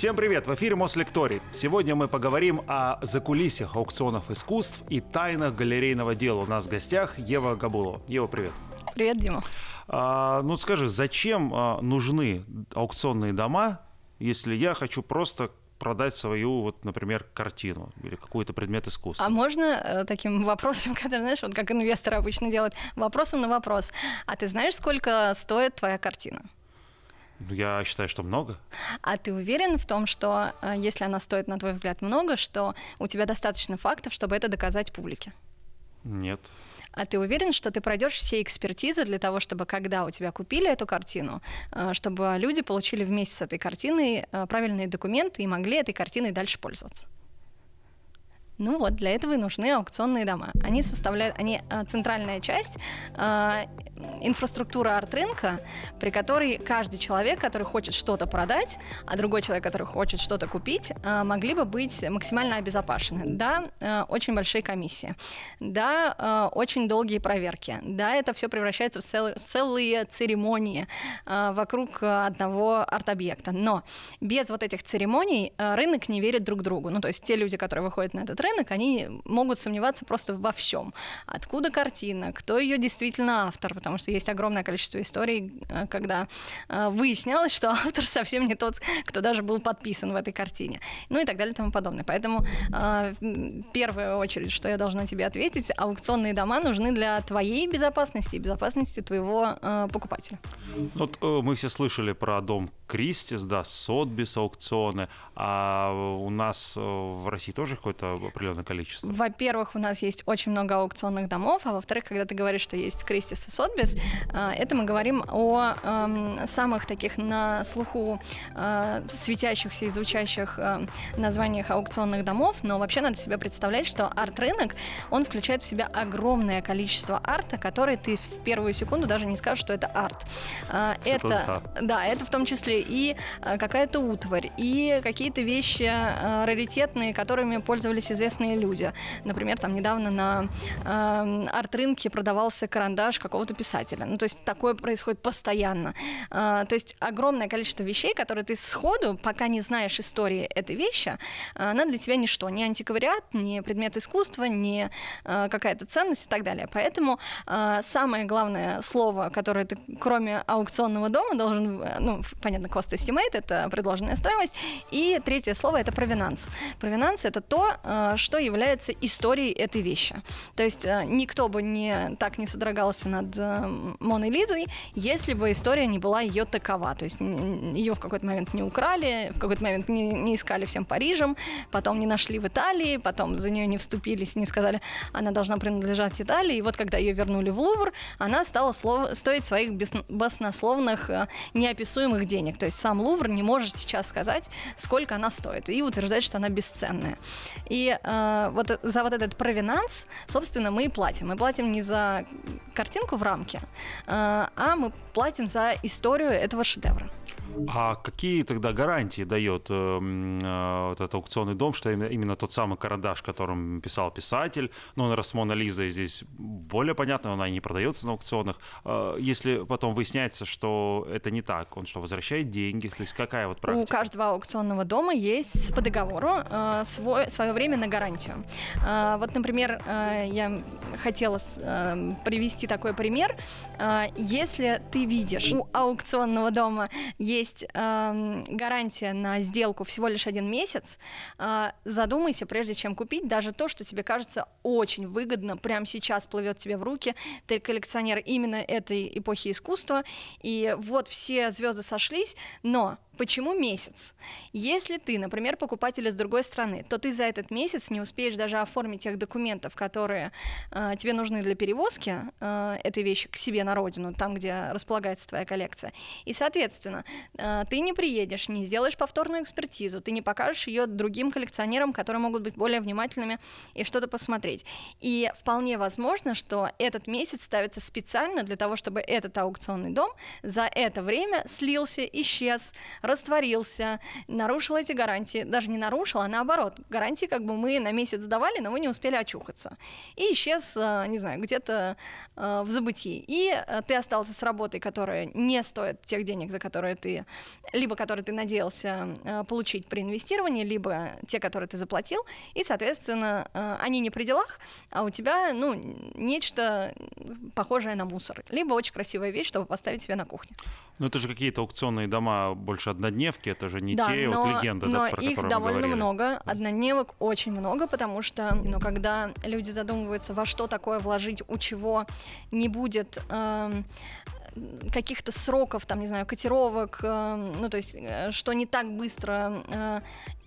Всем привет! В эфире Мослекторий. Сегодня мы поговорим о закулисьях аукционов искусств и тайнах галерейного дела. У нас в гостях Ева Габулова. Ева, привет. Привет, Дима. А, ну скажи, зачем а, нужны аукционные дома, если я хочу просто продать свою, вот, например, картину или какой-то предмет искусства. А можно э, таким вопросом, который, знаешь, вот как инвесторы обычно делают, вопросом на вопрос. А ты знаешь, сколько стоит твоя картина? Ну, я считаю, что много. А ты уверен в том, что э, если она стоит, на твой взгляд, много, что у тебя достаточно фактов, чтобы это доказать публике? Нет. А ты уверен, что ты пройдешь все экспертизы для того, чтобы когда у тебя купили эту картину, э, чтобы люди получили вместе с этой картиной э, правильные документы и могли этой картиной дальше пользоваться? Ну вот, для этого и нужны аукционные дома. Они составляют, они э, центральная часть э, инфраструктуры арт-рынка, при которой каждый человек, который хочет что-то продать, а другой человек, который хочет что-то купить, э, могли бы быть максимально обезопасены. Да, э, очень большие комиссии. Да, э, очень долгие проверки. Да, это все превращается в цел, целые церемонии э, вокруг одного арт-объекта. Но без вот этих церемоний э, рынок не верит друг другу. Ну, то есть те люди, которые выходят на этот рынок, рынок, они могут сомневаться просто во всем. Откуда картина, кто ее действительно автор, потому что есть огромное количество историй, э, когда э, выяснялось, что автор совсем не тот, кто даже был подписан в этой картине. Ну и так далее и тому подобное. Поэтому э, в первую очередь, что я должна тебе ответить, аукционные дома нужны для твоей безопасности и безопасности твоего покупателя. Вот мы все слышали про дом Кристис, да, Сотбис аукционы, а у нас в России тоже какое-то определенное количество? Во-первых, у нас есть очень много аукционных домов, а во-вторых, когда ты говоришь, что есть Кристис и Сотбис, а, это мы говорим о самых таких на слуху э, светящихся и звучащих э, названиях аукционных домов, но вообще надо себе представлять, что арт-рынок, он включает в себя огромное количество арта, который ты в первую секунду даже не скажешь, что это арт. Э, это, это да, это в том числе и какая-то утварь, и какие-то вещи раритетные, которыми пользовались известные известные люди. Например, там недавно на э, арт-рынке продавался карандаш какого-то писателя. Ну, то есть такое происходит постоянно. Э, то есть огромное количество вещей, которые ты сходу, пока не знаешь истории этой вещи, э, она для тебя ничто. Ни антиквариат, ни предмет искусства, ни э, какая-то ценность и так далее. Поэтому э, самое главное слово, которое ты, кроме аукционного дома, должен, э, ну, понятно, cost estimate, это предложенная стоимость, и третье слово — это провинанс. Провинанс — это то, э, что является историей этой вещи. То есть э, никто бы не, так не содрогался над э, Моной Лизой, если бы история не была ее такова. То есть ее в какой-то момент не украли, в какой-то момент не, не искали всем Парижем, потом не нашли в Италии, потом за нее не вступились, не сказали, она должна принадлежать Италии. И вот когда ее вернули в Лувр, она стала слов, стоить своих баснословных, э, неописуемых денег. То есть сам Лувр не может сейчас сказать, сколько она стоит, и утверждать, что она бесценная. И э, вот за вот этот провинанс, собственно, мы и платим. Мы платим не за картинку в рамке, э, а мы платим за историю этого шедевра. А какие тогда гарантии дает э, э, вот этот аукционный дом, что именно, тот самый карандаш, которым писал писатель, ну, он раз Мона Лиза здесь более понятно, она не продается на аукционах. Э, если потом выясняется, что это не так, он что, возвращает деньги? То есть какая вот практика? У каждого аукционного дома есть по договору э, свой, свое время на гарантию. Э, вот, например, э, я хотела э, привести такой пример. Э, если ты видишь у аукционного дома есть гарантия на сделку всего лишь один месяц, задумайся, прежде чем купить, даже то, что тебе кажется очень выгодно, прямо сейчас плывет тебе в руки, ты коллекционер именно этой эпохи искусства, и вот все звезды сошлись, но Почему месяц? Если ты, например, покупатель из другой страны, то ты за этот месяц не успеешь даже оформить тех документов, которые э, тебе нужны для перевозки э, этой вещи к себе на родину, там, где располагается твоя коллекция. И, соответственно, э, ты не приедешь, не сделаешь повторную экспертизу, ты не покажешь ее другим коллекционерам, которые могут быть более внимательными и что-то посмотреть. И вполне возможно, что этот месяц ставится специально для того, чтобы этот аукционный дом за это время слился, исчез, растворился, нарушил эти гарантии, даже не нарушил, а наоборот, гарантии как бы мы на месяц давали, но вы не успели очухаться. И исчез, э, не знаю, где-то э, в забытии. И э, ты остался с работой, которая не стоит тех денег, за которые ты, либо которые ты надеялся получить при инвестировании, либо те, которые ты заплатил, и, соответственно, они не при делах, а у тебя, ну, нечто похожее на мусор, либо очень красивая вещь, чтобы поставить себе на кухне. Ну, это же какие-то аукционные дома больше однодневки, это же не да, те но, вот легенды, но да, про их довольно много, однодневок очень много, потому что, ну, когда люди задумываются, во что такое вложить, у чего не будет э, каких-то сроков, там, не знаю, котировок, э, ну, то есть, э, что не так быстро э,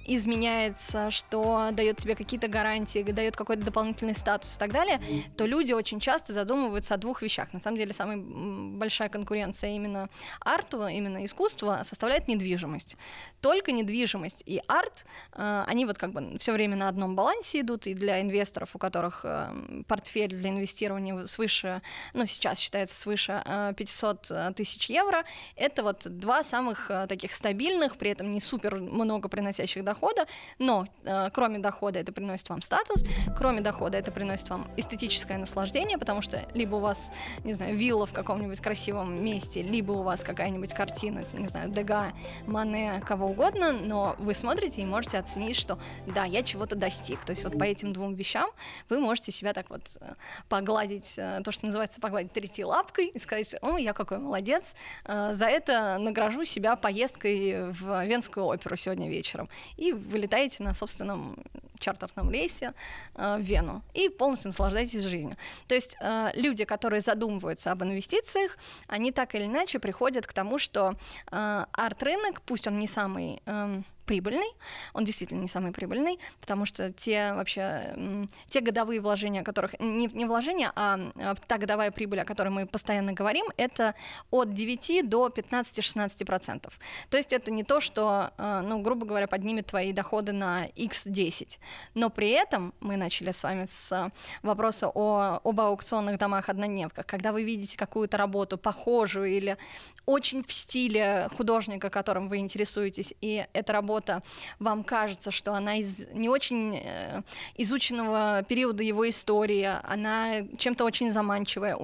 изменяется, что дает тебе какие-то гарантии, дает какой-то дополнительный статус и так далее, то люди очень часто задумываются о двух вещах. На самом деле самая большая конкуренция именно арту, именно искусству составляет недвижимость. Только недвижимость и арт, э, они вот как бы все время на одном балансе идут, и для инвесторов, у которых э, портфель для инвестирования свыше, ну сейчас считается свыше 500 э, тысяч евро, это вот два самых таких стабильных, при этом не супер много приносящих доходов, дохода, но э, кроме дохода это приносит вам статус, кроме дохода это приносит вам эстетическое наслаждение, потому что либо у вас, не знаю, вилла в каком-нибудь красивом месте, либо у вас какая-нибудь картина, не знаю, Дега, Мане, кого угодно, но вы смотрите и можете оценить, что да, я чего-то достиг. То есть вот по этим двум вещам вы можете себя так вот э, погладить, э, то, что называется погладить третьей лапкой и сказать, о, я какой молодец, э, за это награжу себя поездкой в Венскую оперу сегодня вечером вылетаете на собственном чартерном рейсе э, в Вену и полностью наслаждаетесь жизнью. То есть э, люди, которые задумываются об инвестициях, они так или иначе приходят к тому, что э, арт-рынок, пусть он не самый э, прибыльный, он действительно не самый прибыльный, потому что те вообще, те годовые вложения, о которых, не, не вложения, а, а та годовая прибыль, о которой мы постоянно говорим, это от 9 до 15-16%. То есть это не то, что, а, ну, грубо говоря, поднимет твои доходы на x10, но при этом мы начали с вами с вопроса о, об аукционных домах-однодневках, когда вы видите какую-то работу похожую или очень в стиле художника, которым вы интересуетесь, и эта работа вам кажется, что она из не очень э, изученного периода его истории, она чем-то очень заманчивая,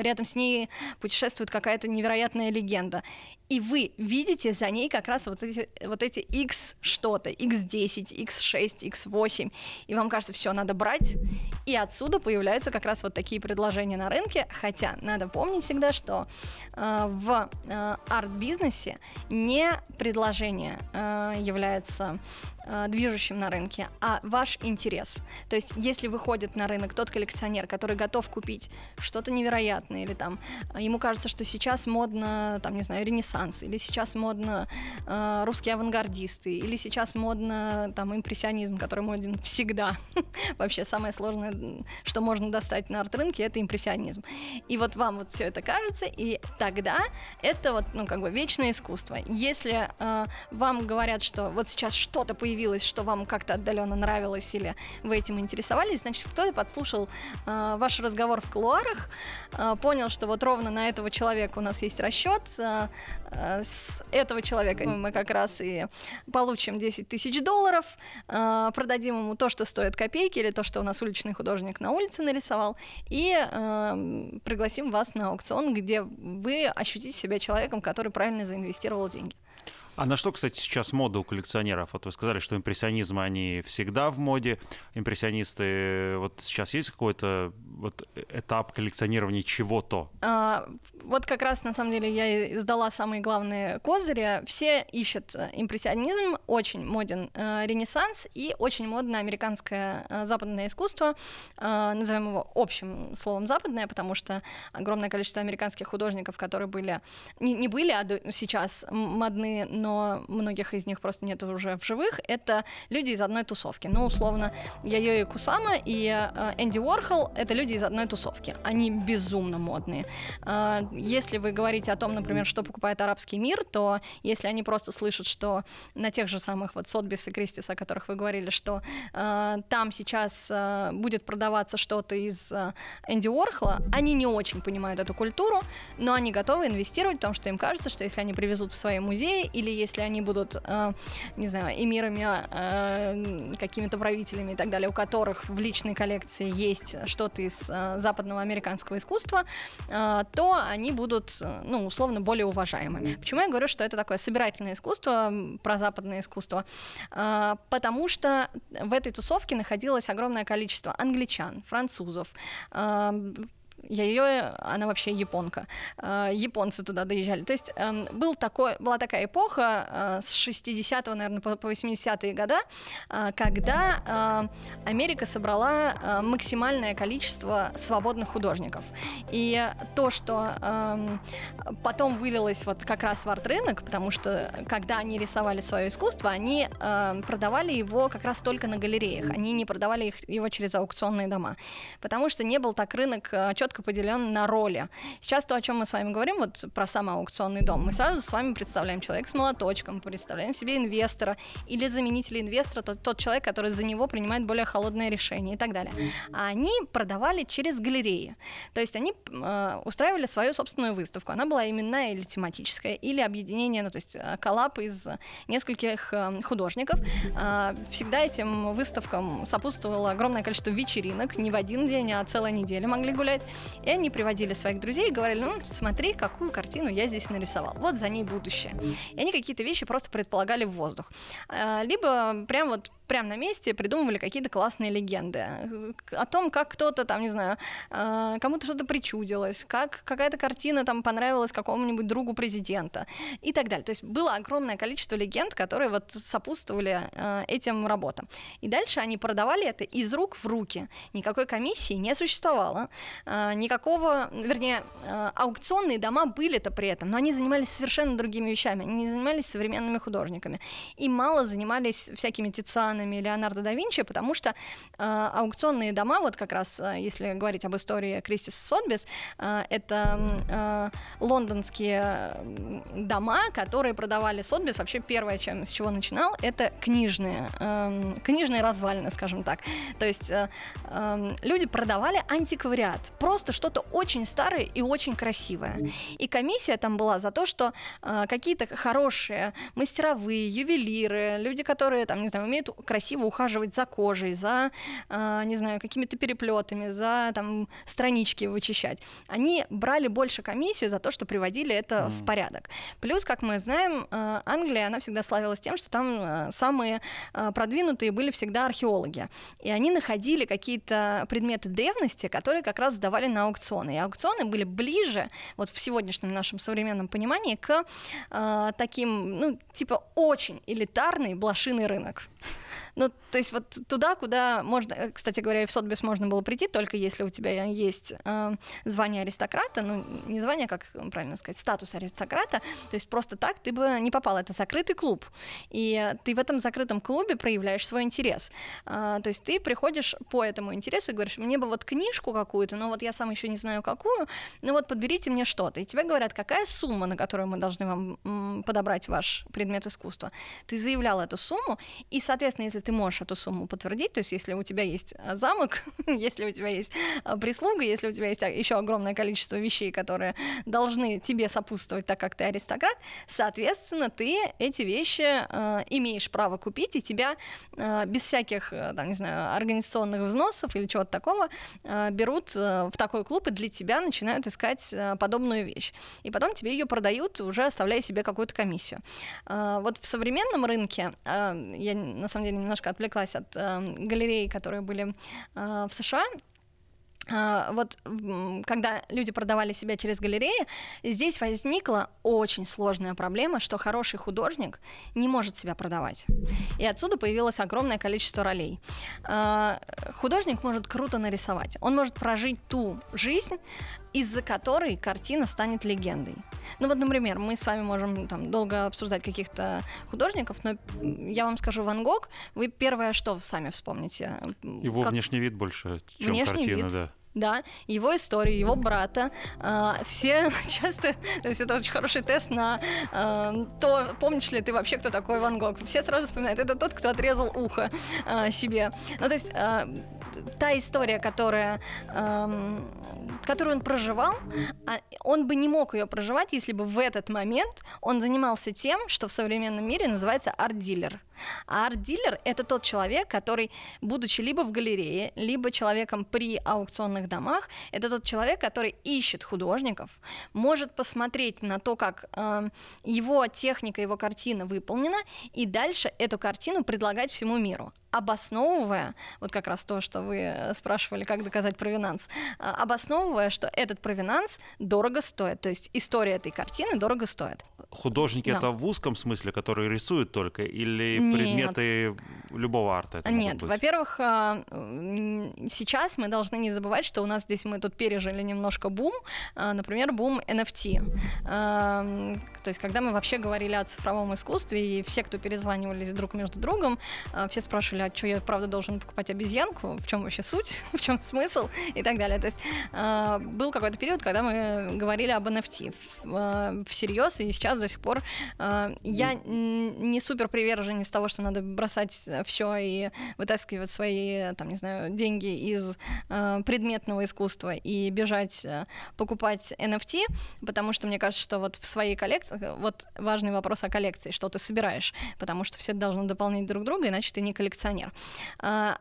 рядом с ней путешествует какая-то невероятная легенда. И вы видите за ней как раз вот эти, вот эти x что-то, x10, x6, x8, и вам кажется, все, надо брать, и отсюда появляются как раз вот такие предложения на рынке, хотя надо помнить всегда, что э, в арт-бизнесе не предложение э, является э, движущим на рынке, а ваш интерес. То есть, если выходит на рынок тот коллекционер, который готов купить что-то невероятное, или там ему кажется, что сейчас модно, там, не знаю, ренессанс, или сейчас модно э, русские авангардисты, или сейчас модно там импрессионизм, который моден всегда. Вообще самое сложное, что можно достать на арт-рынке, это импрессионизм. И вот вам вот все это кажется, и тогда это вот, ну, как бы вечное искусство. Если э, вам говорят, что вот сейчас что-то появилось появилось, что вам как-то отдаленно нравилось или вы этим интересовались, значит, кто-то подслушал э, ваш разговор в кулуарах, э, понял, что вот ровно на этого человека у нас есть расчет, э, э, с этого человека мы как раз и получим 10 тысяч долларов, э, продадим ему то, что стоит копейки, или то, что у нас уличный художник на улице нарисовал, и э, пригласим вас на аукцион, где вы ощутите себя человеком, который правильно заинвестировал деньги. А на что, кстати, сейчас мода у коллекционеров? Вот вы сказали, что импрессионизмы, они всегда в моде. Импрессионисты, вот сейчас есть какой-то вот этап коллекционирования чего-то? А, вот как раз, на самом деле, я издала самые главные козыри. Все ищут э, импрессионизм, очень моден э, ренессанс и очень модно американское э, западное искусство. Э, назовем его общим словом западное, потому что огромное количество американских художников, которые были, не, не были, а сейчас модны, но но многих из них просто нет уже в живых, это люди из одной тусовки. Ну, условно, Яйои Кусама и э, Энди Уорхол — это люди из одной тусовки. Они безумно модные. Э, если вы говорите о том, например, что покупает арабский мир, то если они просто слышат, что на тех же самых вот Сотбис и Кристис, о которых вы говорили, что э, там сейчас будет продаваться что-то из Энди Уорхола, они не очень понимают эту культуру, но они готовы инвестировать, потому что им кажется, что если они привезут в свои музеи или если они будут, э, не знаю, эмирами, э, какими-то правителями и так далее, у которых в личной коллекции есть что-то из э, западного американского искусства, э, то они будут, э, ну, условно, более уважаемыми. Почему я говорю, что это такое собирательное искусство, про западное искусство? Э, потому что в этой тусовке находилось огромное количество англичан, французов, э, я ее, она вообще японка. Э, японцы туда доезжали. То есть эм, был такой, была такая эпоха э, с 60-го, наверное, по 80-е года, э, когда Америка собрала максимальное количество свободных художников. И то, что эм, потом вылилось вот как раз в арт-рынок, потому что когда они рисовали свое искусство, они продавали его как раз только на галереях. Они не продавали их, его через аукционные дома. Потому что не был так рынок четко четко поделен на роли. Сейчас то, о чем мы с вами говорим, вот про самый аукционный дом, мы сразу с вами представляем человека с молоточком, представляем себе инвестора или заменителя инвестора, тот, тот человек, который за него принимает более холодное решение и так далее. А они продавали через галереи. То есть они э, устраивали свою собственную выставку. Она была именная или тематическая, или объединение, ну то есть э, коллап из нескольких э, художников. Э, всегда этим выставкам сопутствовало огромное количество вечеринок, не в один день, а целая неделя могли гулять. И они приводили своих друзей и говорили, ну, смотри, какую картину я здесь нарисовал. Вот за ней будущее. И они какие-то вещи просто предполагали в воздух. А, либо прям вот прямо на месте придумывали какие-то классные легенды о том, как кто-то там, не знаю, а, кому-то что-то причудилось, как какая-то картина там понравилась какому-нибудь другу президента и так далее. То есть было огромное количество легенд, которые вот сопутствовали а, этим работам. И дальше они продавали это из рук в руки. Никакой комиссии не существовало, а, никакого, вернее, аукционные дома были-то при этом, но они занимались совершенно другими вещами, они не занимались современными художниками и мало занимались всякими Тицианами, романами Леонардо да Винчи, потому что э, аукционные дома, вот как раз, э, если говорить об истории Кристис Сотбис, э, это э, лондонские дома, которые продавали Сотбис. Вообще первое, чем, с чего начинал, это книжные, э, книжные развалины, скажем так. То есть э, э, люди продавали антиквариат, просто что-то очень старое и очень красивое. И комиссия там была за то, что э, какие-то хорошие мастеровые, ювелиры, люди, которые там, не знаю, умеют красиво ухаживать за кожей, за, э, не знаю, какими-то переплетами, за там странички вычищать. Они брали больше комиссию за то, что приводили это mm. в порядок. Плюс, как мы знаем, э, Англия, она всегда славилась тем, что там э, самые э, продвинутые были всегда археологи. И они находили какие-то предметы древности, которые как раз сдавали на аукционы. И аукционы были ближе, вот в сегодняшнем нашем современном понимании, к э, таким, ну, типа очень элитарный блошиный рынок. Ну, то есть вот туда, куда можно, э, кстати говоря, и в Сотбис можно было прийти, только если у тебя есть э, звание аристократа, ну, не звание, как правильно сказать, статус аристократа, то есть просто так ты бы не попал, это закрытый клуб, и ты в этом закрытом клубе проявляешь свой интерес. Э, то есть ты приходишь по этому интересу и говоришь, мне бы вот книжку какую-то, но вот я сам еще не знаю какую, ну вот подберите мне что-то, и тебе говорят, какая сумма, на которую мы должны вам подобрать ваш предмет искусства. Ты заявлял эту сумму, и, соответственно, если ты можешь эту сумму подтвердить, то есть если у тебя есть а, замок, если у тебя есть а, прислуга, если у тебя есть а, еще огромное количество вещей, которые должны тебе сопутствовать, так как ты аристократ, соответственно, ты эти вещи э, имеешь право купить, и тебя э, без всяких, там, не знаю, организационных взносов или чего-то такого э, берут в такой клуб и для тебя начинают искать подобную вещь. И потом тебе ее продают, уже оставляя себе какую-то комиссию. Вот в современном рынке, я на самом деле немножко немножко отвлеклась от э, галерей, которые были э, в США. Uh, вот когда люди продавали себя через галереи, здесь возникла очень сложная проблема, что хороший художник не может себя продавать. И отсюда появилось огромное количество ролей. Uh, художник может круто нарисовать, он может прожить ту жизнь, из-за которой картина станет легендой. Ну вот, например, мы с вами можем там долго обсуждать каких-то художников, но я вам скажу, Ван Гог, вы первое что сами вспомните? Его как... внешний вид больше, чем внешний картина, вид. да да, его историю, его брата. Э, все часто, то есть это очень хороший тест на э, то, помнишь ли ты вообще, кто такой Ван Гог. Все сразу вспоминают, это тот, кто отрезал ухо э, себе. Ну, то есть та история, которая, которую он проживал, а он бы не мог ее проживать, если бы в этот момент он занимался тем, что в современном мире называется арт-дилер. А арт-дилер — это тот человек, который, будучи либо в галерее, либо человеком при аукционных домах, это тот человек, который ищет художников, может посмотреть на то, как э, его техника, его картина выполнена, и дальше эту картину предлагать всему миру обосновывая, вот как раз то, что вы э, спрашивали, как доказать провинанс, а, обосновывая, что этот провинанс дорого стоит, то есть история этой картины дорого стоит. Художники Да. это в узком смысле, которые рисуют только, или Нет. предметы любого арта? Это Нет, во-первых, а, сейчас мы должны не забывать, что у нас здесь мы тут пережили немножко бум, а, например, бум NFT. А, То есть, когда мы вообще говорили о цифровом искусстве, и все, кто перезванивались друг между другом, все спрашивали, а что я правда должен покупать обезьянку, в чем вообще суть, в чем смысл и так далее. То есть был какой-то период, когда мы говорили об NFT всерьез, и сейчас до сих пор а, я не супер приверженец того, что надо бросать все и вытаскивать свои, там, не знаю, деньги из а, предметного искусства и бежать покупать NFT, потому что мне кажется, что вот в своей коллекции, вот важный вопрос о коллекции, что ты собираешь, потому что все это должно дополнять друг друга, иначе ты не коллекционер.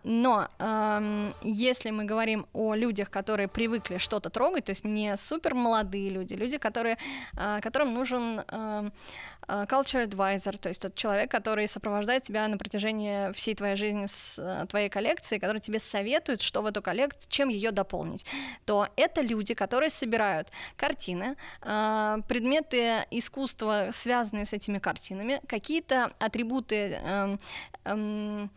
Но ам, если мы говорим о людях, которые привыкли что-то трогать, то есть не супер молодые люди, люди, которые, которым нужен а, culture advisor, то есть тот человек, который сопровождает тебя на протяжении всей твоей жизни с а, твоей коллекцией, который тебе советует, что в эту коллекцию, чем ее дополнить, то это люди, которые собирают картины, а, предметы искусства, связанные с этими картинами, какие-то атрибуты, эм, эм,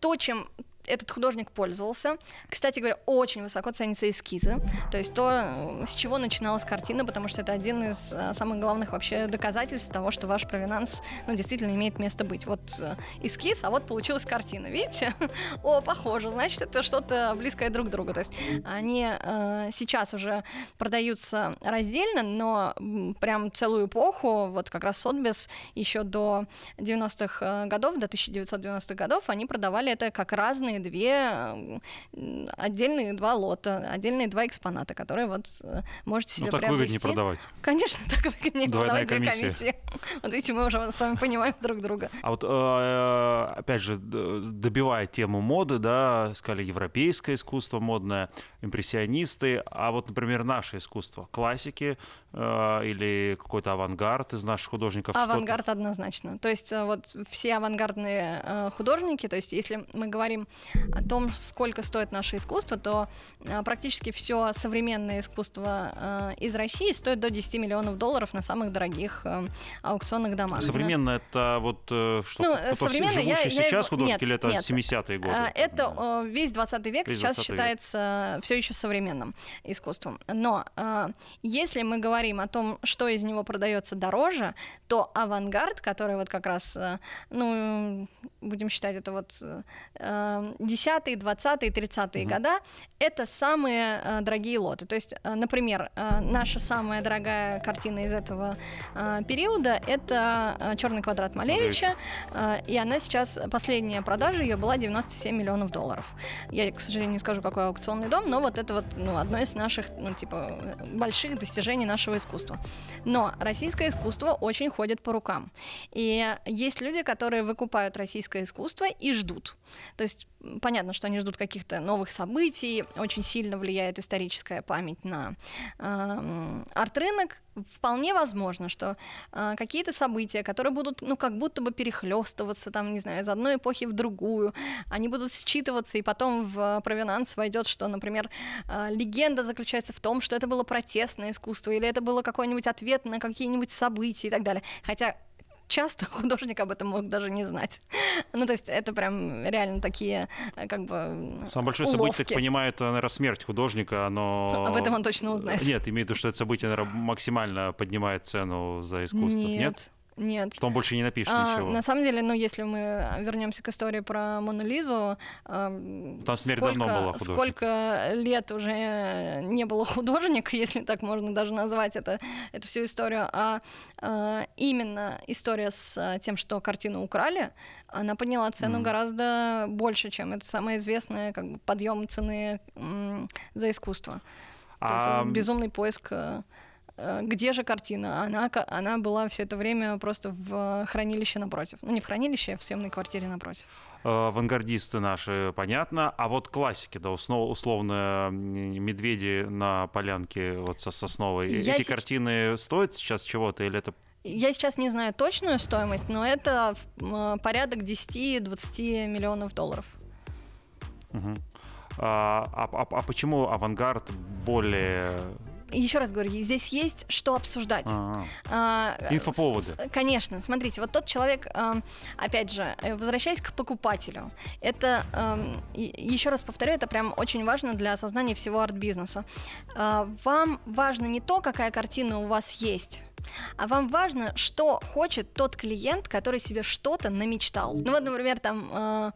то, чем этот художник пользовался. Кстати говоря, очень высоко ценятся эскизы, то есть то, с чего начиналась картина, потому что это один из э, самых главных вообще доказательств того, что ваш провинанс ну, действительно имеет место быть. Вот э, эскиз, а вот получилась картина, видите? О, похоже, значит, это что-то близкое друг к другу. То есть они э, сейчас уже продаются раздельно, но прям целую эпоху, вот как раз Сотбис еще до 90-х э, годов, до 1990-х годов, они продавали это как разные две, э, м, отдельные два лота, отдельные два экспоната, которые вот э, можете себе Ну так приобрести. выгоднее продавать. Конечно, так выгоднее Двойная продавать две комиссия. комиссии. Вот видите, мы уже с вами понимаем друг друга. А вот, э, опять же, добивая тему моды, да, сказали, европейское искусство модное, импрессионисты, а вот, например, наше искусство, классики или какой-то авангард из наших художников. что-то- Авангард однозначно. То есть э, вот все авангардные э, художники, то есть если мы говорим о том, сколько стоит наше искусство, то э, практически все современное искусство э, из России стоит до 10 миллионов долларов на самых дорогих э, аукционных домах. Современно это вот э, что, Ну, кто- кто все современно я- я сейчас его- художники нет, или это нет. 70-е годы? Это э, весь 20 век Весь сейчас 20 век. считается все еще современным искусством. Но э, если мы говорим о том, что из него продается дороже, то авангард, который вот как раз, э, ну, будем считать это вот э, 10-е, 20-е, 30-е Мгм. года, это самые э, дорогие лоты. То есть, э, например, наша самая дорогая картина из этого периода это Черный квадрат Малевича. И она сейчас, последняя продажа ее была 97 миллионов долларов. Я, к сожалению, не скажу, какой аукционный дом, но вот это вот ну, одно из наших, ну, типа, больших достижений нашего искусства. Но российское искусство очень ходит по рукам. И есть люди, которые выкупают российское искусство и ждут. То есть понятно, что они ждут каких-то новых событий, очень сильно влияет историческая память на эм, арт-рынок. Вполне возможно, что э, какие-то события, которые будут, ну, как будто бы перехлестываться, там, не знаю, из одной эпохи в другую, они будут считываться, и потом в провинанс войдет, что, например, э, легенда заключается в том, что это было протестное искусство, или это было какой-нибудь ответ на какие-нибудь события и так далее. Хотя часто художник об этом мог даже не знать. Ну, то есть это прям реально такие, э, как бы, Самое большое событие, уловки. так понимаю, это, наверное, смерть художника, но... Об этом он точно узнает. Нет, имею в виду, что это событие, наверное, максимально поднимает цену за искусство. Нет? Нет. Что он больше не напишет А, ничего. на самом деле, ну, если мы вернемся к истории про Мону Лизу, Там смерть сколько, давно была художник. сколько лет уже не было художника, если так можно даже назвать это, эту всю историю, а э, именно история с э, тем, что картину украли, она подняла цену Мгм. гораздо больше, чем это самое известное как бы, подъем цены за искусство. То есть А, это безумный поиск. Э, Где же картина? Она, она была все это время просто в хранилище напротив. Ну, не в хранилище, а в съемной квартире напротив. э, авангардисты наши, понятно. А вот классики, да, условно, медведи на полянке вот со сосновой. Я Эти сеч- картины стоят сейчас чего-то или это Я сейчас не знаю точную стоимость, но это э, порядок 10-20 миллионов долларов. А, а- а- а почему авангард более... Еще раз говорю, здесь есть что обсуждать. А, А, Инфоповоды. с- Конечно. Смотрите, вот тот человек, эм, опять же, э, возвращаясь к покупателю, это, эм, еще раз повторю, это прям очень важно для осознания всего арт-бизнеса. Э, Вам важно не то, какая картина у вас есть, а вам важно, что хочет тот клиент, который себе что-то намечтал. Ну вот, например, там э,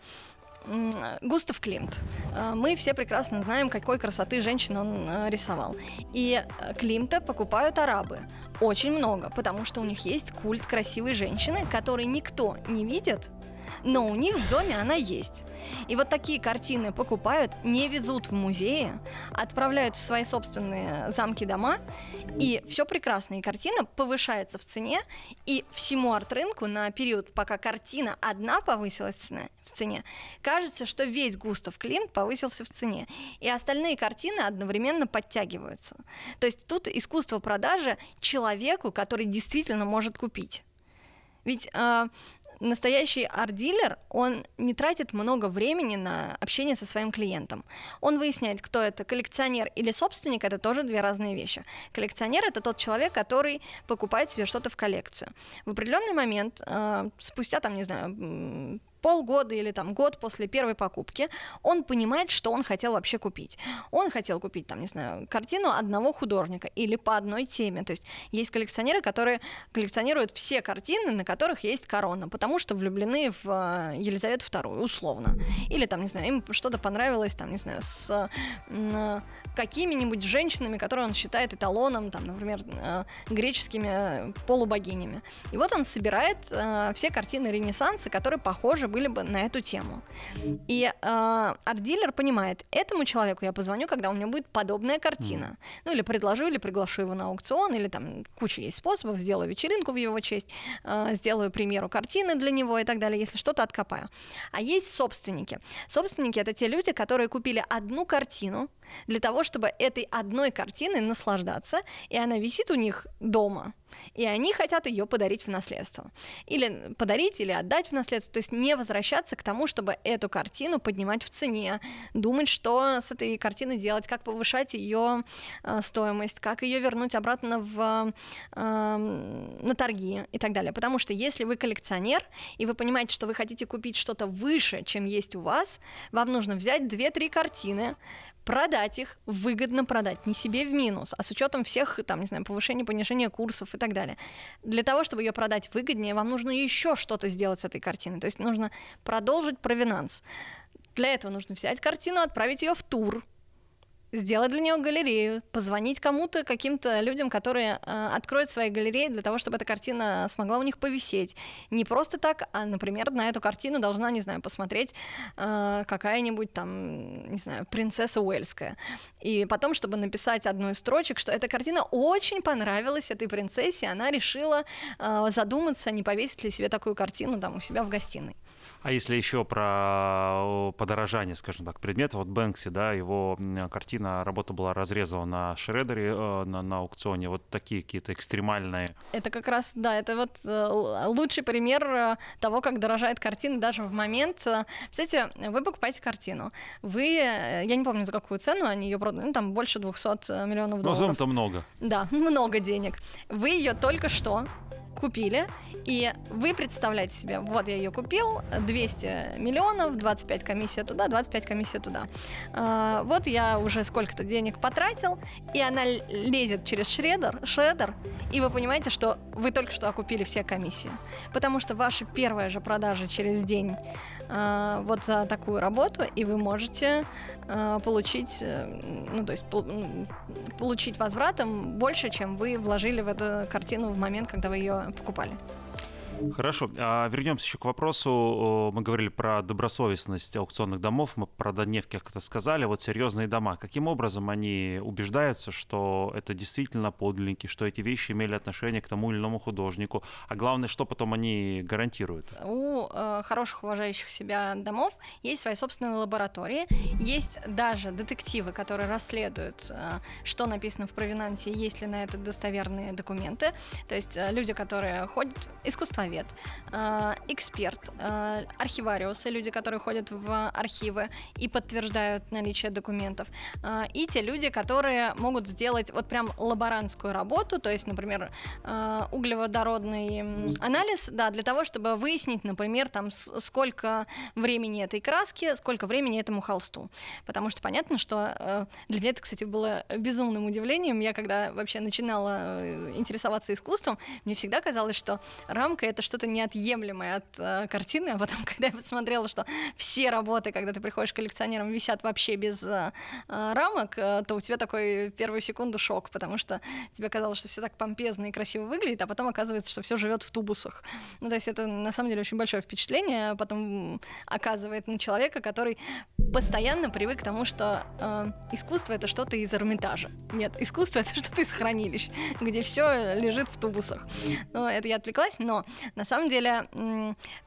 Густав Климт. Э, Мы все прекрасно знаем, какой красоты женщин он э, рисовал. И э, Климта покупают арабы. Очень много, потому что у них есть культ красивой женщины, который никто не видит, но у них в доме она есть. И вот такие картины покупают, не везут в музеи, отправляют в свои собственные замки дома, и все прекрасно. И картина повышается в цене, и всему арт-рынку на период, пока картина одна повысилась в цене, кажется, что весь Густав Климт повысился в цене, и остальные картины одновременно подтягиваются. То есть тут искусство продажи человеку, который действительно может купить. Ведь а, настоящий арт-дилер, он не тратит много времени на общение со своим клиентом. Он выясняет, кто это, коллекционер или собственник, это тоже две разные вещи. Коллекционер — это тот человек, который покупает себе что-то в коллекцию. В определенный момент, э, спустя, там, не знаю, полгода или там год после первой покупки, он понимает, что он хотел вообще купить. Он хотел купить, там, не знаю, картину одного художника или по одной теме. То есть есть коллекционеры, которые коллекционируют все картины, на которых есть корона, потому что влюблены в э, Елизавету II, условно. Или там, не знаю, им что-то понравилось, там, не знаю, с м, какими-нибудь женщинами, которые он считает эталоном, там, например, э, греческими э, полубогинями. И вот он собирает э, все картины Ренессанса, которые похожи были бы на эту тему. И э, арт-дилер понимает, этому человеку я позвоню, когда у меня будет подобная картина. Ну или предложу, или приглашу его на аукцион, или там куча есть способов, сделаю вечеринку в его честь, э, сделаю премьеру картины для него и так далее, если что-то откопаю. А есть собственники. Собственники — это те люди, которые купили одну картину для того, чтобы этой одной картиной наслаждаться, и она висит у них дома, и они хотят ее подарить в наследство. Или подарить, или отдать в наследство. То есть не возвращаться к тому, чтобы эту картину поднимать в цене, думать, что с этой картиной делать, как повышать ее э, стоимость, как ее вернуть обратно в, э, на торги и так далее. Потому что если вы коллекционер, и вы понимаете, что вы хотите купить что-то выше, чем есть у вас, вам нужно взять 2-3 картины, продать их, выгодно продать, не себе в минус, а с учетом всех, там, не знаю, повышения, понижения курсов и так далее. Для того, чтобы ее продать выгоднее, вам нужно еще что-то сделать с этой картиной. То есть нужно продолжить провинанс. Для этого нужно взять картину, отправить ее в тур, сделать для нее галерею, позвонить кому-то, каким-то людям, которые э, откроют свои галереи для того, чтобы эта картина смогла у них повисеть. Не просто так, а, например, на эту картину должна, не знаю, посмотреть э, какая-нибудь там, не знаю, принцесса Уэльская. И потом, чтобы написать одну из строчек, что эта картина очень понравилась этой принцессе, она решила э, задуматься, не повесить ли себе такую картину там у себя в гостиной. А если еще про подорожание, скажем так, предмета, вот Бэнкси, да, его картина, работа была разрезана на шредере, э, на, на аукционе, вот такие какие-то экстремальные. Это как раз, да, это вот э, лучший пример э, того, как дорожает картина даже в момент. Представляете, вы покупаете картину, вы, я не помню за какую цену они ее продали, ну, там больше 200 миллионов Но долларов. зум-то много. Да, много денег. Вы ее только что купили, И вы представляете себе, вот я ее купил, 200 миллионов, 25 комиссия туда, 25 комиссия туда. А, вот я уже сколько-то денег потратил, и она лезет через шредер, шредер, и вы понимаете, что вы только что окупили все комиссии. Потому что ваша первая же продажа через день а, вот за такую работу, и вы можете а, получить, э, ну, то есть получить возвратом больше, чем вы вложили в эту картину в момент, когда вы ее покупали. Хорошо. А вернемся еще к вопросу. Мы говорили про добросовестность аукционных домов, мы про дневки как-то сказали. Вот серьезные дома. Каким образом они убеждаются, что это действительно подлинники, что эти вещи имели отношение к тому или иному художнику? А главное, что потом они гарантируют? У э, хороших, уважающих себя домов есть свои собственные лаборатории. Есть даже детективы, которые расследуют, э, что написано в провинансе, есть ли на это достоверные документы. То есть э, люди, которые ходят, искусствовед э, эксперт, э, архивариусы, люди, которые ходят в архивы и подтверждают наличие документов, э, и те люди, которые могут сделать вот прям лаборантскую работу, то есть, например, углеводородный анализ, да, для того, чтобы выяснить, например, там сколько времени этой краски, сколько времени этому холсту, потому что понятно, что для меня это, кстати, было безумным удивлением. Я когда вообще начинала интересоваться искусством, мне всегда казалось, что рамка это это что-то неотъемлемое от э, картины, а потом, когда я посмотрела, что все работы, когда ты приходишь к коллекционерам, висят вообще без э, э, рамок, э, то у тебя такой первую секунду шок, потому что тебе казалось, что все так помпезно и красиво выглядит, а потом оказывается, что все живет в тубусах. Ну, то есть это на самом деле очень большое впечатление, а потом оказывает на человека, который постоянно привык к тому, что э, искусство это что-то из Эрмитажа. Нет, искусство это что-то из хранилищ, где все лежит в тубусах. Ну, это я отвлеклась, но на самом деле,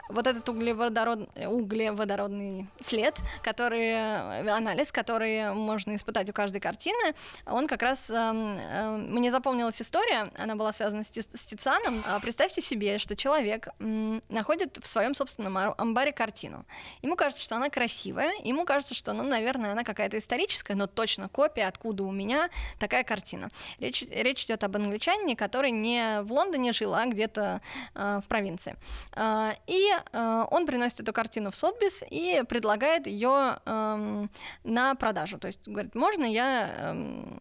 вот этот углеводород, углеводородный след, который, анализ, который можно испытать у каждой картины, он как раз, эм, эм, мне запомнилась история, она была связана с, с Тицианом. А, представьте себе, что человек находит в своем собственном амбаре картину. Ему кажется, что она красивая, ему кажется, что, ну, наверное, она какая-то историческая, но точно копия, откуда у меня такая картина. Речь, речь идет об англичанине, который не в Лондоне жил, а где-то э, в провинции. А, и а, он приносит эту картину в Сотбис и предлагает ее эм, на продажу. То есть говорит, можно я эм,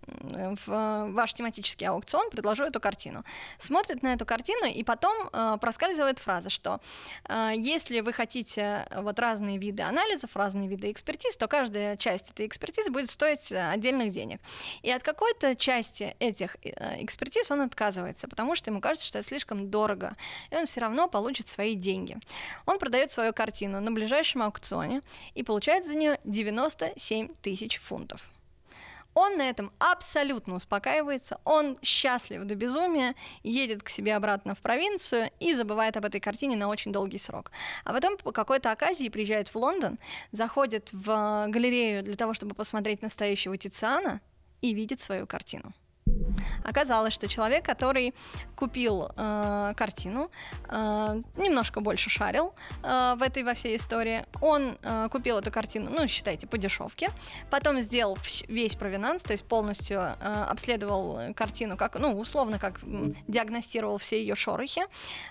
в ваш тематический аукцион предложу эту картину. Смотрит на эту картину и потом э, проскальзывает фраза, что э, если вы хотите вот разные виды анализов, разные виды экспертиз, то каждая часть этой экспертизы будет стоить отдельных денег. И от какой-то части этих э, экспертиз он отказывается, потому что ему кажется, что это слишком дорого. И он все равно получит свои деньги. Он продает свою картину на ближайшем аукционе и получает за нее 97 тысяч фунтов. Он на этом абсолютно успокаивается, он счастлив до безумия, едет к себе обратно в провинцию и забывает об этой картине на очень долгий срок. А потом по какой-то оказии приезжает в Лондон, заходит в галерею для того, чтобы посмотреть настоящего Тициана и видит свою картину. Оказалось, что человек, который купил э, картину, э, немножко больше шарил э, в этой во всей истории. Он э, купил эту картину, ну, считайте, по дешевке. Потом сделал весь провинанс, то есть полностью э, обследовал картину, как, ну, условно, как диагностировал все ее шорохи,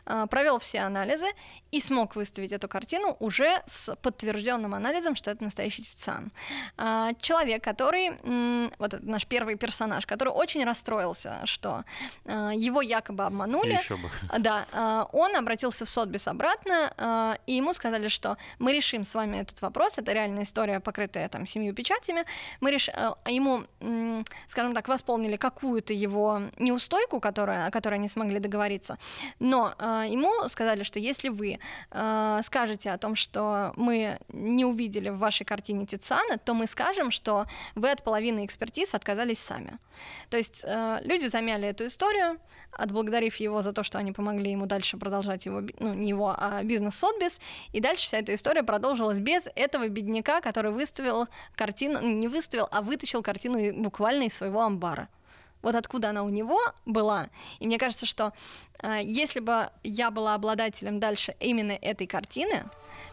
э, провел все анализы и смог выставить эту картину уже с подтвержденным анализом, что это настоящий Тициан. Э, человек, который, э, вот наш первый персонаж, который очень расстроился, что э, его якобы обманули. Еще бы. Да, э, он обратился в Сотбис обратно, э, и ему сказали, что мы решим с вами этот вопрос, это реальная история, покрытая там семью печатями, мы реш... э, ему, э, скажем так, восполнили какую-то его неустойку, которая, о которой они смогли договориться, но э, ему сказали, что если вы э, скажете о том, что мы не увидели в вашей картине Тициана, то мы скажем, что вы от половины экспертиз отказались сами. То есть э, люди замяли эту историю, отблагодарив его за то, что они помогли ему дальше продолжать его, ну, не его, а бизнес Сотбис, и дальше вся эта история продолжилась без этого бедняка, который выставил картину, ну, не выставил, а вытащил картину буквально из своего амбара вот откуда она у него была. И мне кажется, что э, если бы я была обладателем дальше именно этой картины,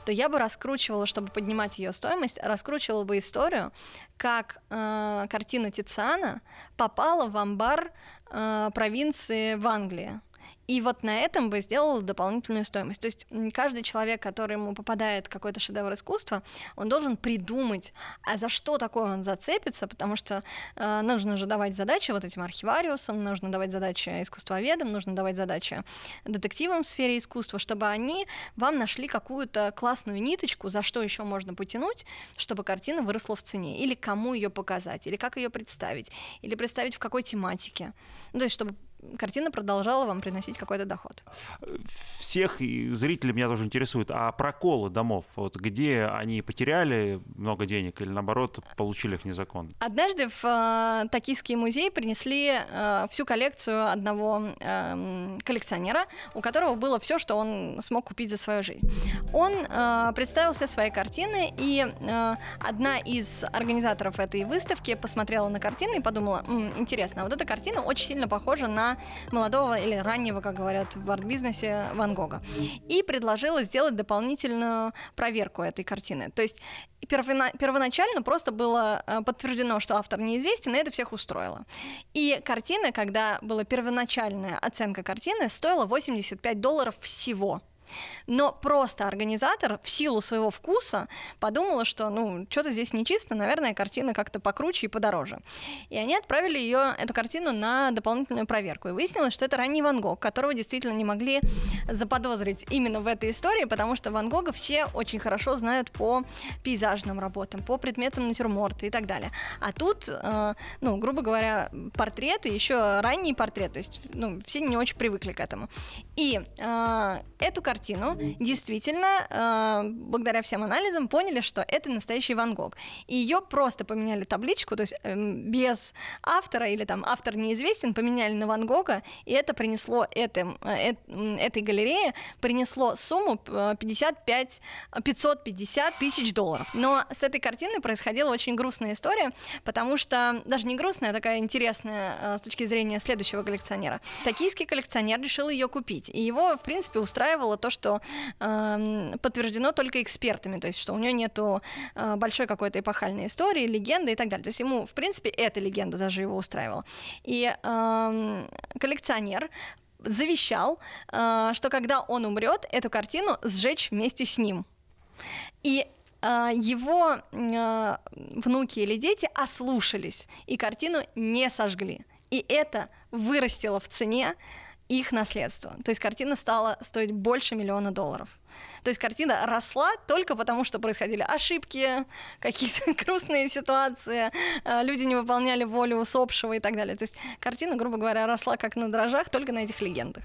то я бы раскручивала, чтобы поднимать ее стоимость, раскручивала бы историю, как э, картина Тициана попала в амбар э, провинции в Англии. И вот на этом бы сделал дополнительную стоимость. То есть каждый человек, который ему попадает какой-то шедевр искусства, он должен придумать, а за что такое он зацепится, потому что э, нужно же давать задачи вот этим архивариусам, нужно давать задачи искусствоведам, нужно давать задачи детективам в сфере искусства, чтобы они вам нашли какую-то классную ниточку, за что еще можно потянуть, чтобы картина выросла в цене, или кому ее показать, или как ее представить, или представить в какой тематике. Ну, то есть, чтобы картина продолжала вам приносить какой-то доход. Всех зрителей меня тоже интересует, а проколы домов, вот где они потеряли много денег или наоборот получили их незаконно? Однажды в э, Токийский музей принесли э, всю коллекцию одного э, коллекционера, у которого было все, что он смог купить за свою жизнь. Он э, представил все свои картины, и э, одна из организаторов этой выставки посмотрела на картины и подумала, интересно, вот эта картина очень сильно похожа на молодого или раннего, как говорят в арт-бизнесе, Ван Гога. И предложила сделать дополнительную проверку этой картины. То есть первоначально просто было э, подтверждено, что автор неизвестен, и это всех устроило. И картина, когда была первоначальная оценка картины, стоила 85 долларов всего. Но просто организатор в силу своего вкуса подумала, что ну что-то здесь нечисто, наверное, картина как-то покруче и подороже. И они отправили ее, эту картину, на дополнительную проверку. И выяснилось, что это ранний Ван Гог, которого действительно не могли заподозрить именно в этой истории, потому что Ван Гога все очень хорошо знают по пейзажным работам, по предметам натюрморта и так далее. А тут, э, ну, грубо говоря, портреты, еще ранний портрет, то есть ну, все не очень привыкли к этому. И э, эту картину картину, действительно, э, благодаря всем анализам, поняли, что это настоящий Ван Гог. И ее просто поменяли табличку, то есть э, без автора или там автор неизвестен, поменяли на Ван Гога, и это принесло этим, э, этой галерее принесло сумму 55, э, 550 тысяч долларов. Но с этой картиной происходила очень грустная история, потому что даже не грустная, а такая интересная э, с точки зрения следующего коллекционера. Токийский коллекционер решил ее купить, и его, в принципе, устраивало то, то, что э, подтверждено только экспертами, то есть что у нее нету э, большой какой-то эпохальной истории, легенды и так далее. То есть ему, в принципе, эта легенда даже его устраивала. И э, коллекционер завещал, э, что когда он умрет, эту картину сжечь вместе с ним. И э, его э, внуки или дети ослушались и картину не сожгли. И это вырастило в цене их наследство. То есть картина стала стоить больше миллиона долларов. То есть картина росла только потому, что происходили ошибки, какие-то грустные ситуации, э, люди не выполняли волю усопшего и так далее. То есть картина, грубо говоря, росла как на дрожжах, только на этих легендах.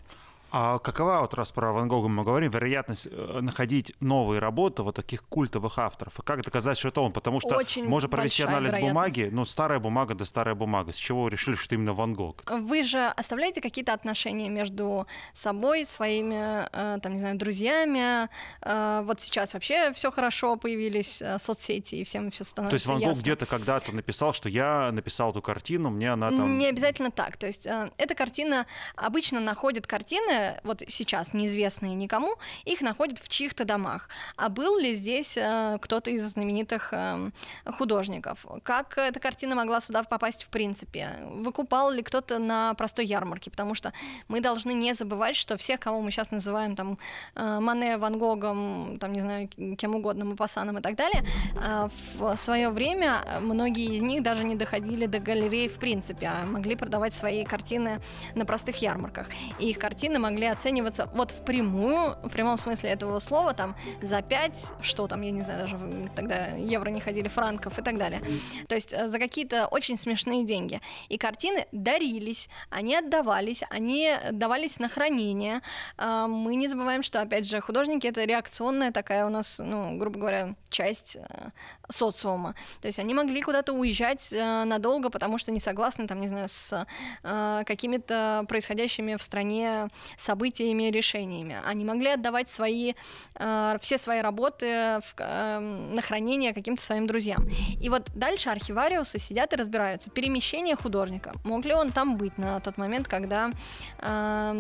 А какова, вот раз про Ван Гога мы говорим, вероятность э, находить новые работы вот таких культовых авторов? И как доказать, что это он? Потому что Очень можно провести анализ бумаги, ну, старая бумага да старая бумага. С чего вы решили, что именно Ван Гог? Вы же оставляете какие-то отношения между собой, своими, э, там, не знаю, друзьями. Э, вот сейчас вообще все хорошо, появились соцсети, и всем все становится То есть Ван Гог где-то когда-то написал, что я написал эту картину, мне она там... Не обязательно так. То есть эта картина, обычно находит картины, вот сейчас неизвестные никому, их находят в чьих-то домах. А был ли здесь э, кто-то из знаменитых э, художников? Как эта картина могла сюда попасть в принципе? Выкупал ли кто-то на простой ярмарке? Потому что мы должны не забывать, что всех, кого мы сейчас называем там э, Мане, Ван Гогом, там, не знаю, кем угодно, Мапасаном и так далее, э, в свое время многие из них даже не доходили до галереи в принципе, а могли продавать свои картины на простых ярмарках. И их картины могли могли оцениваться вот впрямую, в прямом смысле этого слова, там, за 5, что там, я не знаю, даже тогда евро не ходили, франков и так далее. То есть э, за какие-то очень смешные деньги. И картины дарились, они отдавались, они давались на хранение. А, мы не забываем, что, опять же, художники — это реакционная такая у нас, ну, грубо говоря, часть э, социума. То есть они могли куда-то уезжать э, надолго, потому что не согласны, там, не знаю, с какими-то происходящими в стране событиями решениями. Они могли отдавать свои, э, все свои работы в, э, на хранение каким-то своим друзьям. И вот дальше архивариусы сидят и разбираются. Перемещение художника. Мог ли он там быть на тот момент, когда... Э,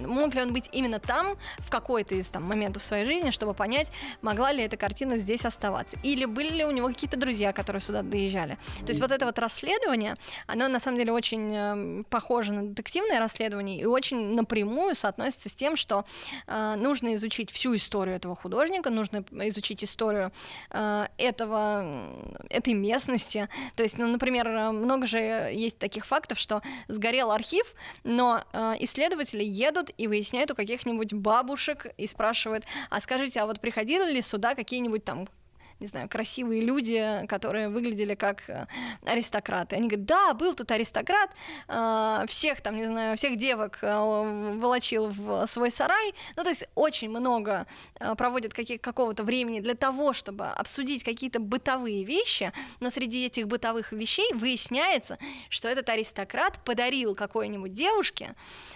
мог ли он быть именно там в какой-то из там, моментов своей жизни, чтобы понять, могла ли эта картина здесь оставаться. Или были ли у него какие-то друзья, которые сюда доезжали. То есть вот это вот расследование, оно на самом деле очень э, похоже на детективное расследование и очень напрямую соотносится с тем, что э, нужно изучить всю историю этого художника, нужно изучить историю э, этого, этой местности. То есть, ну, например, много же есть таких фактов, что сгорел архив, но э, исследователи едут и выясняют у каких-нибудь бабушек и спрашивают, а скажите, а вот приходили ли сюда какие-нибудь там не знаю, красивые люди, которые выглядели как э, аристократы. Они говорят, да, был тут аристократ, э, всех там, не знаю, всех девок э, волочил в свой сарай. Ну, то есть очень много проводят каких- какого-то времени для того, чтобы обсудить какие-то бытовые вещи, но среди этих бытовых вещей выясняется, что этот аристократ подарил какой-нибудь девушке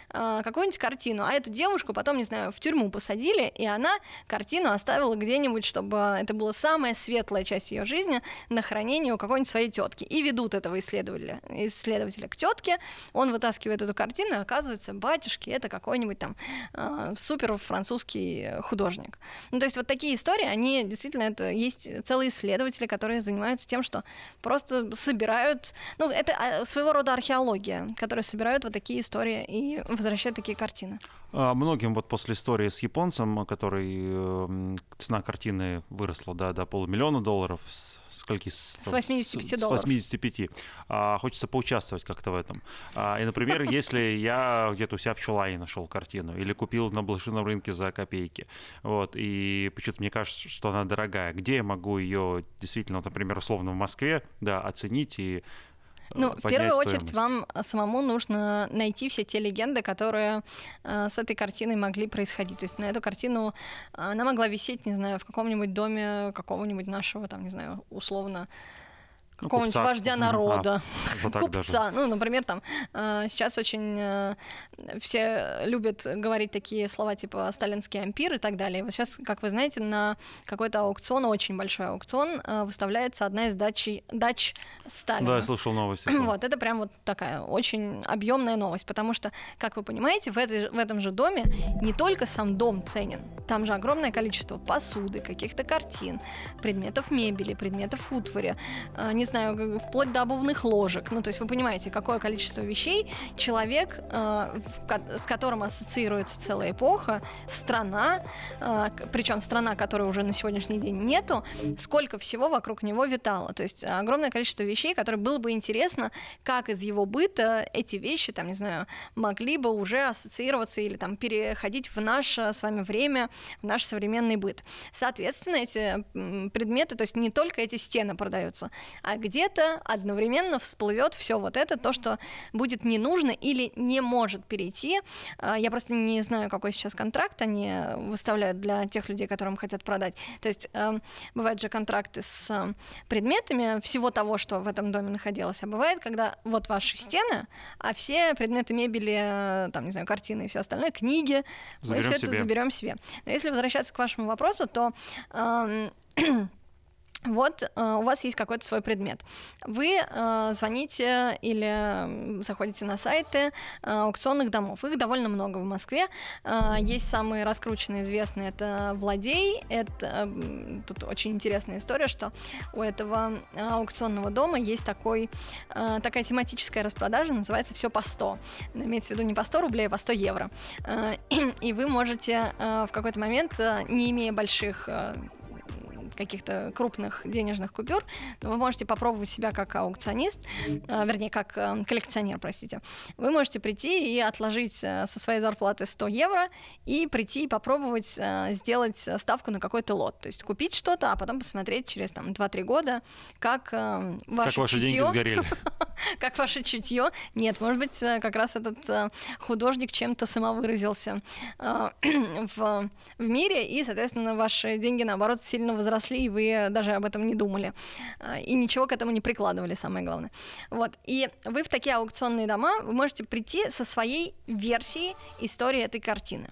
какую-нибудь картину, а эту девушку потом, не знаю, в тюрьму посадили, и она картину оставила где-нибудь, чтобы это было самое светлая часть ее жизни на хранение у какой-нибудь своей тетки. И ведут этого исследователя, исследователя к тетке, он вытаскивает эту картину, и оказывается, батюшки, это какой-нибудь там э, супер французский художник. Ну, то есть вот такие истории, они действительно, это есть целые исследователи, которые занимаются тем, что просто собирают, ну, это а, своего рода археология, которые собирают вот такие истории и возвращают такие картины. А, многим вот после истории с японцем, который э, цена картины выросла да, до полумиллиона долларов, с скольки? С 85 долларов. С 85. А, хочется поучаствовать как-то в этом. А, и, например, если я где-то у себя в Чулане нашел картину или купил на блошином рынке за копейки, вот, и почему-то мне кажется, что она дорогая, где я могу ее действительно, вот, например, условно в Москве, да, оценить и ну, в первую очередь вам самому нужно найти все те легенды, которые э, с этой картиной могли происходить. То есть на эту картину она могла висеть, не знаю, в каком-нибудь доме какого-нибудь нашего, там, не знаю, условно какого-нибудь купца. вождя народа, а, вот купца. Даже. Ну, например, там э, сейчас очень э, все любят говорить такие слова типа сталинский ампир и так далее. Вот сейчас, как вы знаете, на какой-то аукцион, очень большой аукцион, э, выставляется одна из дач, дач Сталина. Да, я слышал новость. вот, это прям вот такая очень объемная новость, потому что, как вы понимаете, в, этой, в этом же доме не только сам дом ценен, там же огромное количество посуды, каких-то картин, предметов мебели, предметов утвари, не знаю, вплоть до обувных ложек. Ну, то есть вы понимаете, какое количество вещей человек, э, с которым ассоциируется целая эпоха, страна, э, причем страна, которой уже на сегодняшний день нету, сколько всего вокруг него витало. То есть огромное количество вещей, которые было бы интересно, как из его быта эти вещи, там, не знаю, могли бы уже ассоциироваться или там переходить в наше с вами время, в наш современный быт. Соответственно, эти предметы, то есть не только эти стены продаются, а где-то одновременно всплывет все вот это, то, что будет не нужно или не может перейти. А, я просто не знаю, какой сейчас контракт они выставляют для тех людей, которым хотят продать. То есть эм, бывают же контракты с э, предметами всего того, что в этом доме находилось, а бывает, когда вот ваши стены, а все предметы мебели, э, там, не знаю, картины и все остальное, книги, заберем мы все это заберем себе. Но если возвращаться к вашему вопросу, то эм, вот э, у вас есть какой-то свой предмет. Вы э, звоните или заходите на сайты э, аукционных домов. Их довольно много в Москве. Э, есть самые раскрученные, известные. Это Владей. Это э, тут очень интересная история, что у этого аукционного дома есть такой, э, такая тематическая распродажа, называется все по 100. Но имеется в виду не по 100 рублей, а по 100 евро. Э, и вы можете э, в какой-то момент, э, не имея больших э, каких-то крупных денежных купюр, то вы можете попробовать себя как аукционист, э, вернее, как э, коллекционер, простите. Вы можете прийти и отложить э, со своей зарплаты 100 евро и прийти и попробовать сделать ставку на какой-то лот. То есть купить что-то, а потом посмотреть через там, 2-3 года, как ваше Как ваши чутье, деньги сгорели. как ваше чутье. Нет, может быть, как раз этот художник чем-то самовыразился в, в мире, и, соответственно, ваши деньги, наоборот, сильно возросли росли, и вы даже об этом не думали. И ничего к этому не прикладывали, самое главное. Вот. И вы в такие аукционные дома вы можете прийти со своей версией истории этой картины.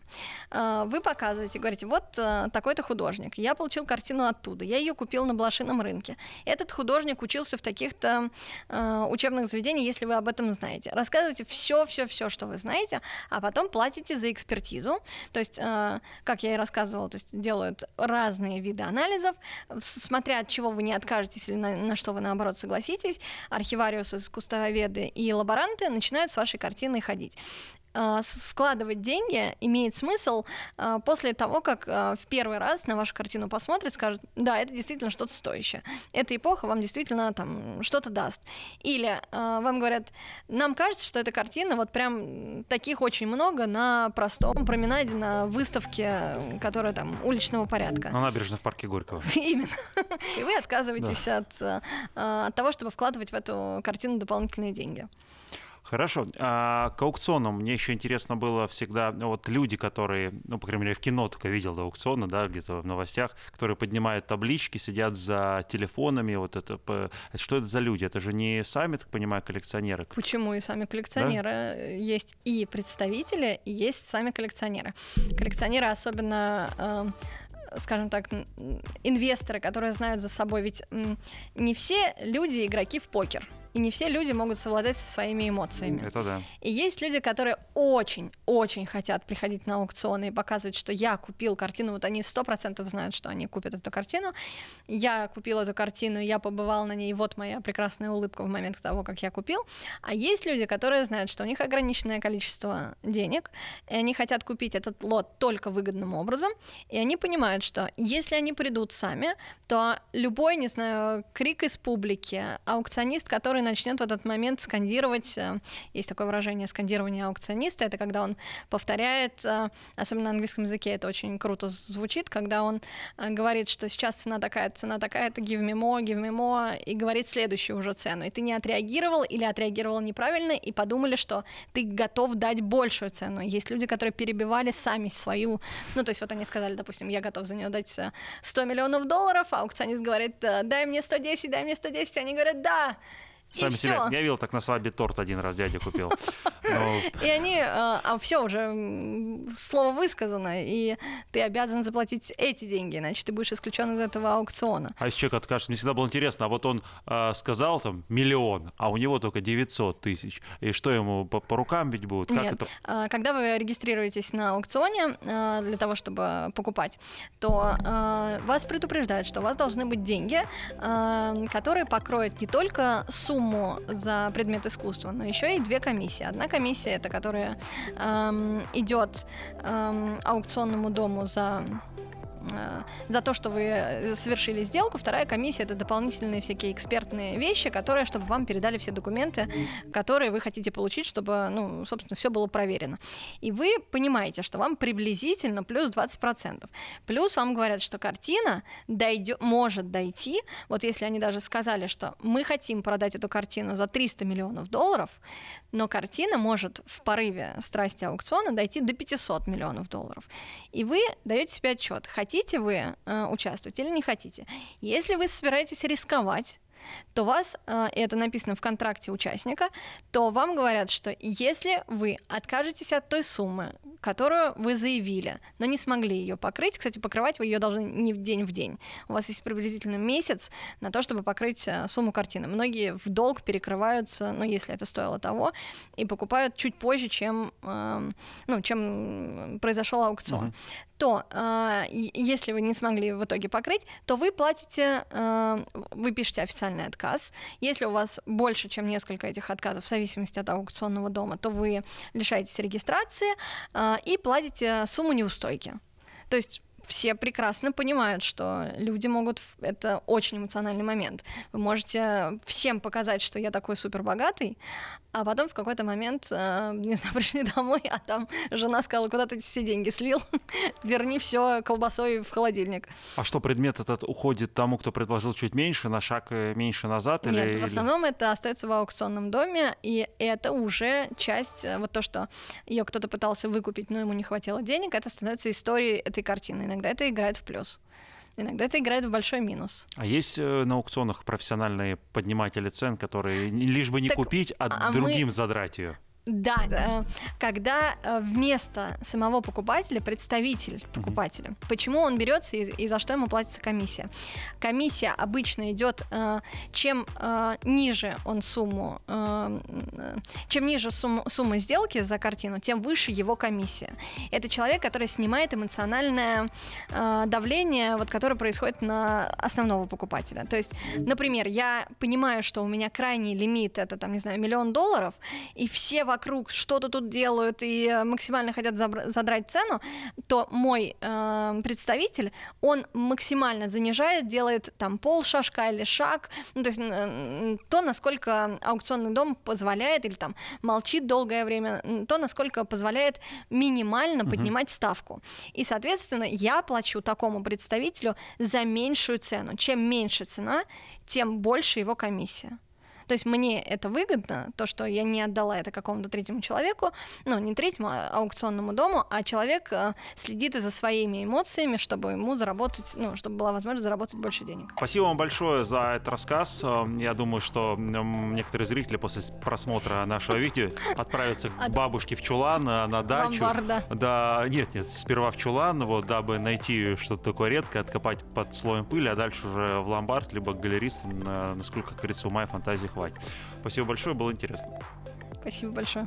Вы показываете, говорите, вот такой-то художник, я получил картину оттуда, я ее купил на блошином рынке. Этот художник учился в таких-то учебных заведениях, если вы об этом знаете. Рассказывайте все-все-все, что вы знаете, а потом платите за экспертизу. То есть, как я и рассказывала, то есть делают разные виды анализов, смотря от чего вы не откажетесь или на, на что вы наоборот согласитесь, архивариусы, искусствоведы и лаборанты начинают с вашей картиной ходить. Э, вкладывать деньги имеет смысл э, после того, как э, в первый раз на вашу картину посмотрят, скажут, да, это действительно что-то стоящее. Эта эпоха вам действительно там что-то даст. Или вам говорят, нам кажется, что эта картина, вот прям таких очень много на простом променаде, на выставке, которая там уличного порядка. На набережной в парке Горького. Именно. И вы отказываетесь от, от того, чтобы вкладывать в эту картину дополнительные деньги. Хорошо. А к аукционам мне еще интересно было всегда, вот люди, которые, ну, по крайней мере, в кино только видел до аукциона, да, где-то в новостях, которые поднимают таблички, сидят за телефонами, вот это, что это за люди? Это же не сами, так понимаю, коллекционеры? Почему и сами коллекционеры? Да? Есть и представители, и есть сами коллекционеры. Коллекционеры особенно эм, скажем так, инвесторы, которые знают за собой, ведь не все люди игроки в покер и не все люди могут совладать со своими эмоциями. Это да. И есть люди, которые очень-очень хотят приходить на аукционы и показывать, что я купил картину, вот они сто процентов знают, что они купят эту картину, я купил эту картину, я побывал на ней, вот моя прекрасная улыбка в момент того, как я купил. А есть люди, которые знают, что у них ограниченное количество денег, и они хотят купить этот лот только выгодным образом, и они понимают, что если они придут сами, то любой, не знаю, крик из публики, аукционист, который начнет в этот момент скандировать, э, есть такое выражение скандирование аукциониста, это когда он повторяет, э, особенно на английском языке это очень круто звучит, когда он э, говорит, что сейчас цена такая, цена такая, это give me more, give me more, и говорит следующую уже цену. И ты не отреагировал или отреагировал неправильно, и подумали, что ты готов дать большую цену. Есть люди, которые перебивали сами свою, ну, то есть вот они сказали, допустим, я готов за нее дать 100 миллионов долларов, а аукционист говорит, дай мне 110, дай мне 110, они говорят, да, Сами себя. Я видел, так на свадьбе торт один раз дядя купил. Ну, и они, а, а все уже слово высказано, и ты обязан заплатить эти деньги, иначе ты будешь исключен из этого аукциона. А если человек откажет, мне всегда было интересно, а вот он а, сказал там миллион, а у него только 900 тысяч, и что ему по, рукам бить будут? Нет. А, когда вы регистрируетесь на аукционе для того, чтобы покупать, то вас предупреждают, что у вас должны быть деньги, которые покроют не только сумму сумму за предмет искусства, но еще и две комиссии. Одна комиссия это которая эм, идет эм, аукционному дому за за то, что вы э, совершили сделку. Вторая комиссия это дополнительные всякие экспертные вещи, которые, чтобы вам передали все документы, которые вы хотите получить, чтобы, ну, собственно, все было проверено. И вы понимаете, что вам приблизительно плюс 20%. Плюс вам говорят, что картина дойдет, может дойти, вот если они даже сказали, что мы хотим продать эту картину за 300 миллионов долларов, но картина может в порыве страсти аукциона дойти до 500 миллионов долларов. И вы даете себе отчет, хотите вы э, участвовать или не хотите. Если вы собираетесь рисковать, то вас, э, это написано в контракте участника, то вам говорят, что если вы откажетесь от той суммы, которую вы заявили, но не смогли ее покрыть, кстати, покрывать вы ее должны не в день в день, у вас есть приблизительно месяц на то, чтобы покрыть э, сумму картины. Многие в долг перекрываются, ну, если это стоило того, и покупают чуть позже, чем, эм, ну, чем произошел аукцион. Uh-huh то э, если вы не смогли в итоге покрыть, то вы платите, вы пишете официальный отказ. Если у вас больше, чем несколько этих отказов, в зависимости от аукционного дома, то вы лишаетесь регистрации э, и платите сумму неустойки. То есть все прекрасно понимают, что люди могут... Это очень эмоциональный момент. Вы можете всем показать, что я такой супер богатый, а потом в какой-то момент, э, не знаю, пришли домой, а там жена сказала, куда ты все деньги слил, верни все колбасой в холодильник. А что, предмет этот уходит тому, кто предложил чуть меньше, на шаг э, меньше назад? Нет, или, в основном или... это остается в аукционном доме, и это уже часть, э, вот то, что ее кто-то пытался выкупить, но ему не хватило денег, это становится историей этой картины. Иногда это играет в плюс. Иногда это играет в большой минус. А есть э, на аукционах профессиональные подниматели цен, которые лишь бы не так, купить, а, а другим мы... задрать ее? Да, э, когда э, вместо самого покупателя представитель покупателя. Mm-hmm. Почему он берется и, и за что ему платится комиссия? Комиссия обычно идет, э, чем ниже он сумму, чем ниже сумма, сумма сделки за картину, тем выше его комиссия. Это человек, который снимает эмоциональное давление, вот, которое происходит на основного покупателя. То есть, например, я понимаю, что у меня крайний лимит это, там, не знаю, миллион долларов, и все вокруг что-то тут делают и максимально хотят задрать цену, то мой э, представитель, он максимально занижает, делает там пол шажка или шаг, ну, то есть э, то, насколько аукционный дом позволяет или там молчит долгое время, то, насколько позволяет минимально поднимать uh-huh. ставку. И, соответственно, я плачу такому представителю за меньшую цену. Чем меньше цена, тем больше его комиссия. То есть мне это выгодно, то, что я не отдала это какому-то третьему человеку, ну, не третьему, а аукционному дому, а человек э, следит и за своими эмоциями, чтобы ему заработать, ну, чтобы была возможность заработать больше денег. Спасибо вам большое за этот рассказ. Э, я думаю, что некоторые зрители после просмотра нашего видео отправятся к бабушке в чулан э, на дачу. Да, нет, нет, сперва в чулан, вот, дабы найти что-то такое редкое, откопать под слоем пыли, а дальше уже в ломбард, либо к галеристам, насколько, как говорится, ума и фантазии хватит. Спасибо большое, было интересно. Спасибо большое.